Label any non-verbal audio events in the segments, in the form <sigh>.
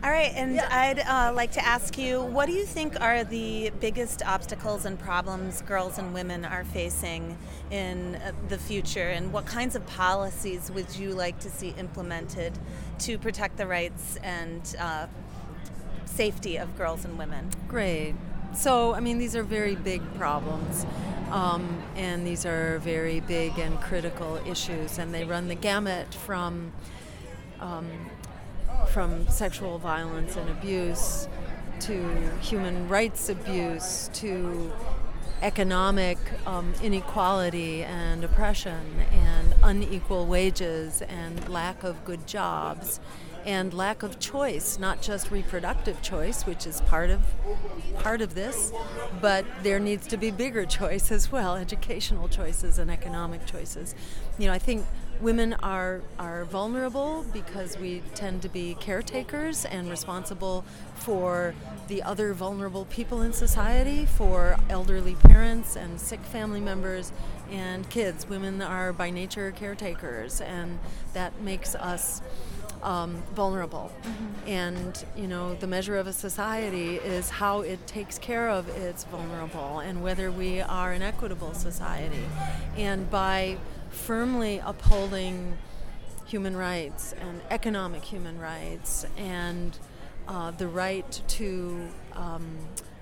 All right, and I'd uh, like to ask you what do you think are the biggest obstacles and problems girls and women are facing in uh, the future, and what kinds of policies would you like to see implemented to protect the rights and uh, safety of girls and women? Great. So, I mean, these are very big problems, um, and these are very big and critical issues, and they run the gamut from um, from sexual violence and abuse to human rights abuse to economic um, inequality and oppression and unequal wages and lack of good jobs and lack of choice not just reproductive choice which is part of part of this but there needs to be bigger <laughs> choice as well educational choices and economic choices. You know i think women are are vulnerable because we tend to be caretakers and responsible for the other vulnerable people in society, for elderly parents and sick family members and kids. Women are by nature caretakers, and that makes us um, vulnerable. Mm-hmm. And you know, the measure of a society is how it takes care of its vulnerable, and whether we are an equitable society. And by firmly upholding human rights and economic human rights and uh, the right to um,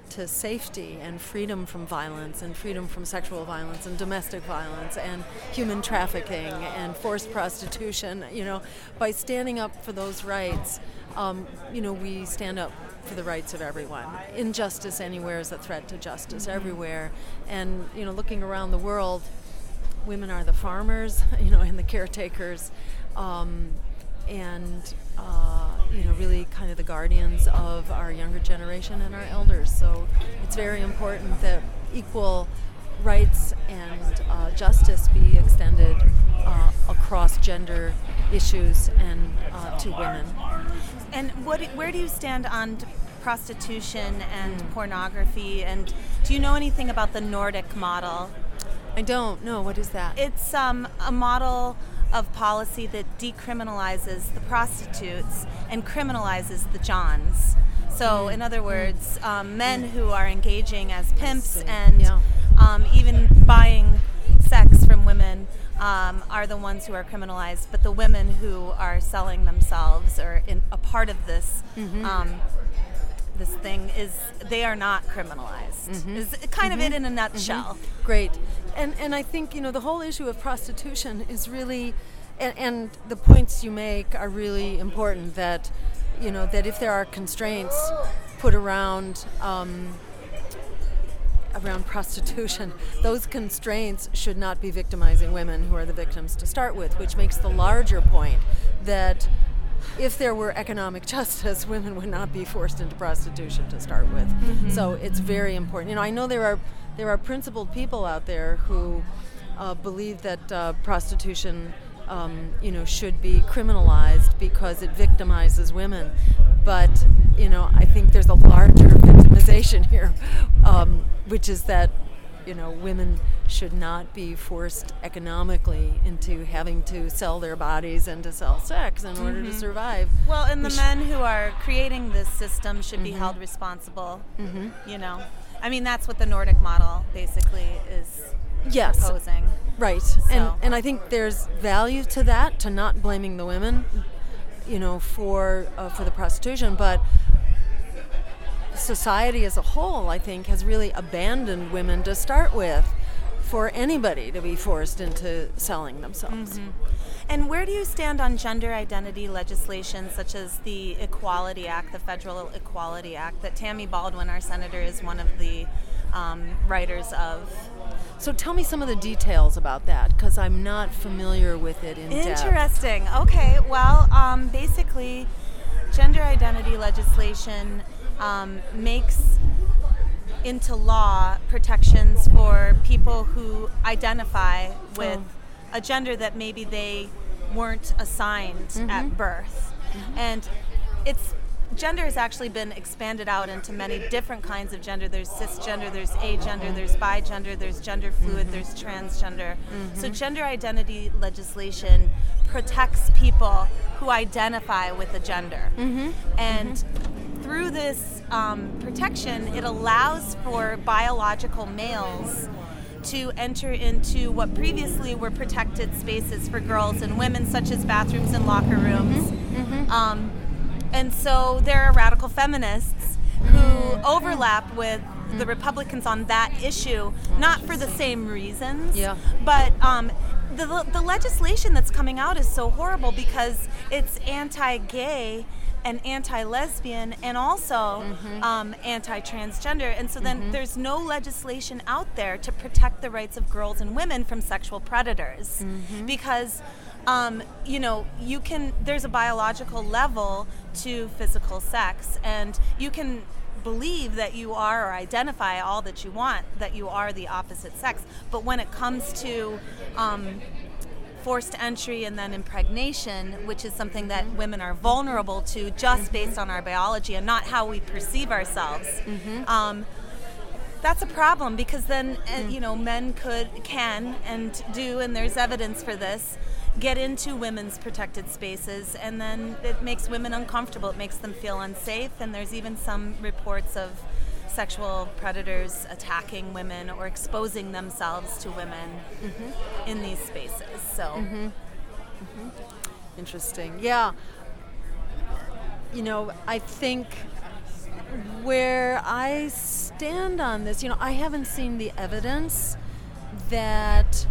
to safety and freedom from violence and freedom from sexual violence and domestic violence and human trafficking and forced prostitution. You know, by standing up for those rights, um, you know, we stand up for the rights of everyone. Injustice anywhere is a threat to justice mm-hmm. everywhere. And you know, looking around the world women are the farmers, <laughs> you know, and the caretakers, um, and uh, you know, really kind of the guardians of our younger generation and our elders. So it's very important that equal rights and uh, justice be extended uh, across gender issues and uh, to women. And what, where do you stand on prostitution and mm. pornography? And do you know anything about the Nordic model? I don't know. What is that? It's um, a model of policy that decriminalizes the prostitutes and criminalizes the Johns. So, mm. in other words, um, men mm. who are engaging as pimps and yeah. um, even buying sex from women um, are the ones who are criminalized, but the women who are selling themselves or in a part of this mm-hmm. This thing is they are not criminalized. Mm-hmm. Is kind mm-hmm. of it in a nutshell. Mm-hmm. Great, and and I think you know the whole issue of prostitution is really, and, and the points you make are really important. That you know that if there are constraints put around. Um, around prostitution, <laughs> those constraints should not be victimizing women who are the victims to start with, which makes the larger point that if there were economic <laughs> justice, women would not be forced into prostitution to start with. Mm-hmm. So it's very important. You know, I know there are there are principled people out there who uh, believe that uh, prostitution, um, you know, should be criminalized because it victimizes women. But you know, I think there's a larger <laughs> victimization here, um, which is that you know, women should not be forced economically into having to sell their bodies and to sell sex in mm-hmm. order to mm-hmm. survive. Well, and the men who are creating this system should mm-hmm. be held responsible. Mm-hmm. You know, I mean, that's what the Nordic model basically is yes. proposing. Right, so. and and I think there's value to that, to not blaming the women, you know, for uh, for the prostitution, but society as a whole, I think, has really abandoned women to start with for anybody to be forced into selling themselves. Mm-hmm. And where do you stand on gender identity legislation such as the Equality Act, the Federal Equality Act, that Tammy Baldwin, our senator, is one of the um, writers of? So tell me some of the details about that because I'm not familiar with it in Interesting. Depth. Okay. Well, um, basically, gender identity legislation um, makes into law protections for people who identify with oh. a gender that maybe they weren't assigned mm-hmm. at birth. Mm-hmm. And it's gender has actually been expanded out into many different kinds of gender. There's cisgender, there's agender, there's bigender, there's gender fluid, mm-hmm. there's transgender. Mm-hmm. So gender identity legislation protects people who identify with a gender. Mm-hmm. And through this um, protection, it allows for biological males to enter into what previously were protected spaces for girls and women, such as bathrooms and locker rooms. Um, and so there are radical feminists who overlap with the Republicans on that issue, not for the same reasons, Yeah. but um, the, the legislation that's coming out is so horrible because it's anti-gay and anti-lesbian and also um, anti-transgender. And so then there's no legislation out there to protect the rights of girls and women from sexual predators. Because um, you know you can there's a biological level to physical sex and you can believe that you are or identify all that you want that you are the opposite sex. But when it comes to um, forced entry and then impregnation, which is something that women are vulnerable to just based on our biology and not how we perceive ourselves. Um, that's a problem because then uh, you know men could can and do and there's evidence for this get into women's protected spaces and then it makes women uncomfortable. It makes them feel unsafe and there's even some reports of sexual predators attacking women or exposing themselves to women mm-hmm. in these spaces so. Mm-hmm. Mm-hmm. Interesting. Yeah. You know, I think where I stand on this, you know, I haven't seen the evidence that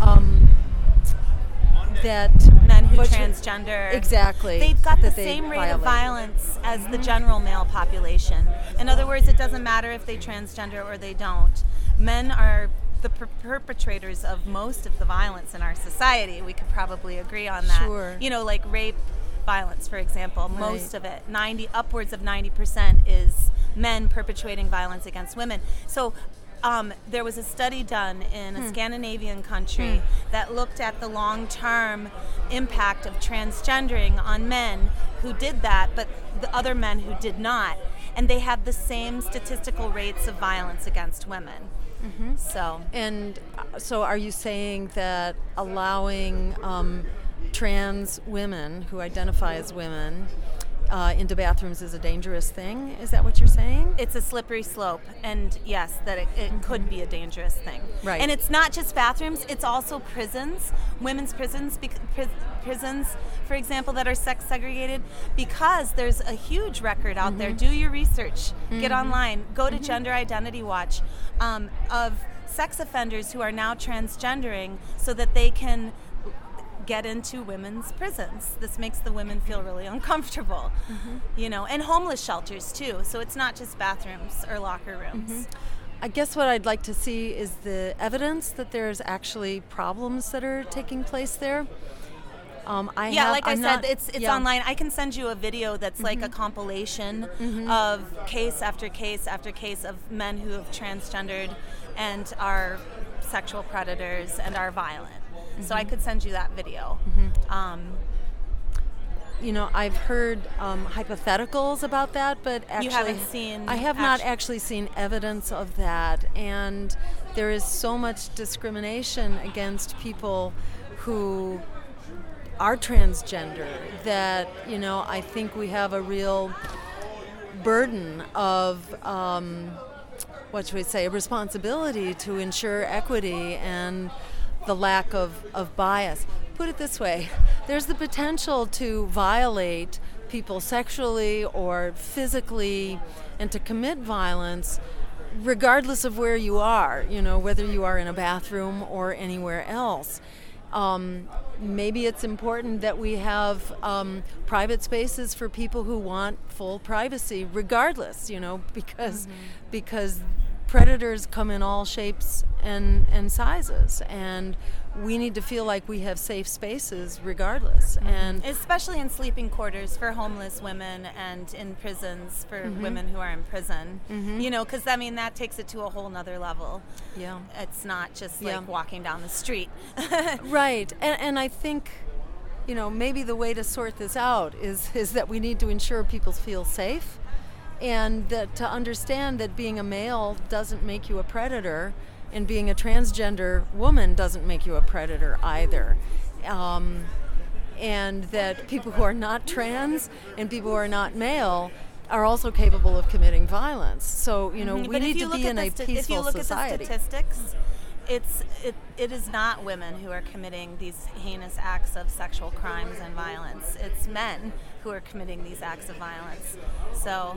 um, that men who transgender exactly. They've got the same rate of violence as the general male population in other words it doesn't matter if they transgender or they don't men are the per- perpetrators of most of the violence in our society we could probably agree on that Sure. you know like rape violence for example most of it 90 upwards of 90% is men perpetrating violence against women so um, there was a study done in Hmm. a Scandinavian country that looked at the long term impact of transgendering on men who did that, but the other men who did not. And they have the same statistical rates of violence against women. Mm-hmm. So, And uh, so, are you saying that allowing um, trans women who identify as women uh, into bathrooms is a dangerous thing? Is that what you're saying? it's a slippery slope and yes that it, it could be a dangerous thing Right. and it's not just bathrooms it's also prisons women's prisons bec- pris- prisons for example that are sex segregated because there's a huge record out there do your research get online go to gender identity watch um, of sex offenders who are now transgendering so that they can get into women's prisons. This makes the women feel really uncomfortable, you know, and homeless shelters too. So it's not just bathrooms or locker rooms. I guess what I'd like to see is the evidence that there's actually problems that are taking place there. Um, I Yeah, have- like i I'm said, not- it's it's yeah. Mm-hmm. online. I can send you a video that's like a compilation of case after case after case of men who have transgendered and are sexual predators and are violent. So Mm-hmm. I could send you that video. Um, You know, I've heard um, hypotheticals about that, but actually, You haven't seen I have not actually seen evidence of that, and there is so much discrimination against people who are transgender that you know I think we have a real burden of um, what should we say a responsibility to ensure equity and the lack of, of bias. Put it this way there's the potential to violate people sexually or physically and to commit violence regardless of where you are, you know, whether you are in a bathroom or anywhere else. Um, maybe it's important that we have um, private spaces for people who want full privacy, regardless, you know, because because predators come in all shapes and, and sizes, and we need to feel like we have safe spaces regardless. Mm-hmm. And especially in sleeping quarters for homeless women and in prisons for mm-hmm. women who are in prison. Mm-hmm. You know because i mean that takes it to a whole nother level. Yeah. it's not just like Yeah. walking down the street. <laughs> Right, and, and I think, you know, maybe the way to sort this out is is that we need to ensure people feel safe, and that to understand that being a male doesn't make you a predator, and being a transgender woman doesn't make you a predator either. Um, and that people who are not trans and people who are not male are also capable of committing violence. So you know Mhm, we but need to be in a sta- peaceful If you look society. at the statistics, it's it, it is not women who are committing these heinous acts of sexual crimes and violence. It's men who are committing these acts of violence. So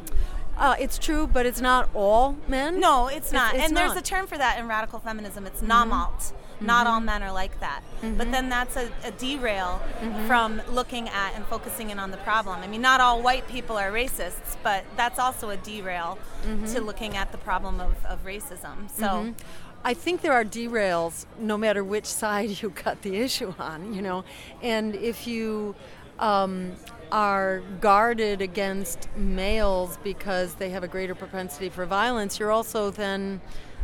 uh, it's true, but it's not all men. no, it's not. it's and there's not. a term for that in radical feminism. It's mm-hmm. namalt. Not all mm-hmm. men are like that. Mm-hmm. But then that's a, a derail from looking at and focusing in on the problem. I mean, not all white people are racists, but that's also a derail to looking at the problem of, of racism. So. I think there are derails no matter which side <laughs> you cut the issue on, you know. And if you um, are guarded against males because they have a greater propensity for violence, you're also then,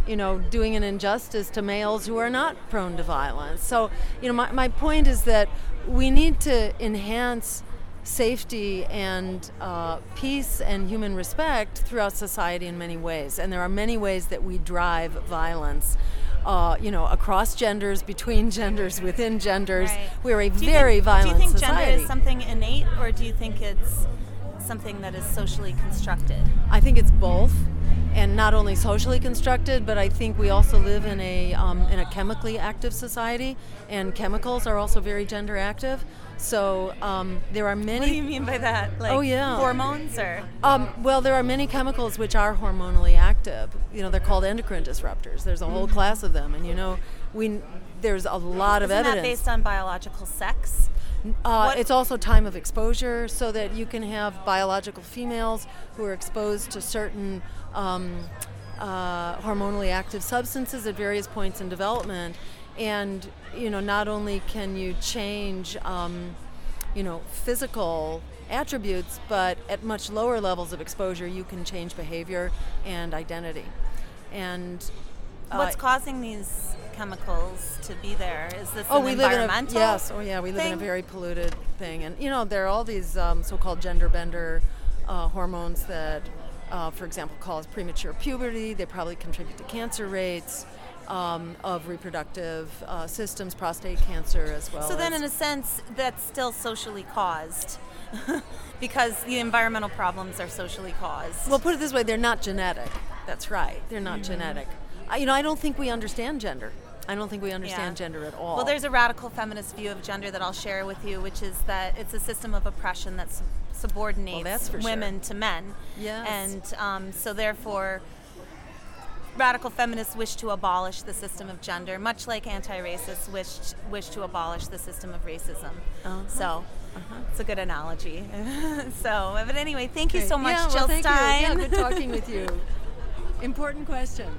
you know, doing an injustice to males who are not prone to violence. So, you know, my, my point is that we need to enhance safety and uh, peace and human respect throughout society in many ways. And there are many ways that we drive violence. Uh, you know, across genders, between <laughs> genders, within genders. Right. We're a very think, violent Do you think society. gender is something innate, or do you think it's something that is socially constructed? I think it's both, and not only socially constructed, but I think we also live in a um, in a chemically active society, and chemicals are also very gender active. So um, there are many. What do you mean by that? Like Oh, yeah. hormones or Um, well, there are many chemicals which are hormonally active. You know, they're called endocrine disruptors. There's a whole class of them, and you know, we there's a lot of isn't that evidence. based on biological sex? Uh, it's also time of exposure, so that you can have biological females who are exposed to certain um, uh, hormonally active substances at various points in development, and you know, not only can you change, um, you know, physical attributes, but at much lower levels of exposure, you can change behavior and identity. And uh, What's causing these chemicals to be there? Is this Oh, an we live in a environmental? yes. Oh, yeah. We live in a very polluted thing, and you know there are all these um, so-called gender bender uh, hormones that, uh, for example, cause premature puberty. They probably contribute to cancer rates um, of reproductive uh, systems, prostate cancer as well. So then, as- in a sense, that's still socially caused, <laughs> because the environmental problems are socially caused. well, put it this way: they're not genetic. That's right. They're not Mm-hmm. genetic. You know, I don't think we understand gender. I don't think we understand Yeah. gender at all. Well, there's a radical feminist view of gender that I'll share with you, which is that it's a system of oppression that sub- subordinates that's for sure. women to men. Yes. And um, so, therefore, radical feminists wish to abolish the system of gender, much like anti-racists wish wish to abolish the system of racism. Uh-huh. So. It's a good analogy. <laughs> so, but anyway, thank you so much, yeah, Jill well, thank Stein. Yeah, good talking with <laughs> you. Important questions.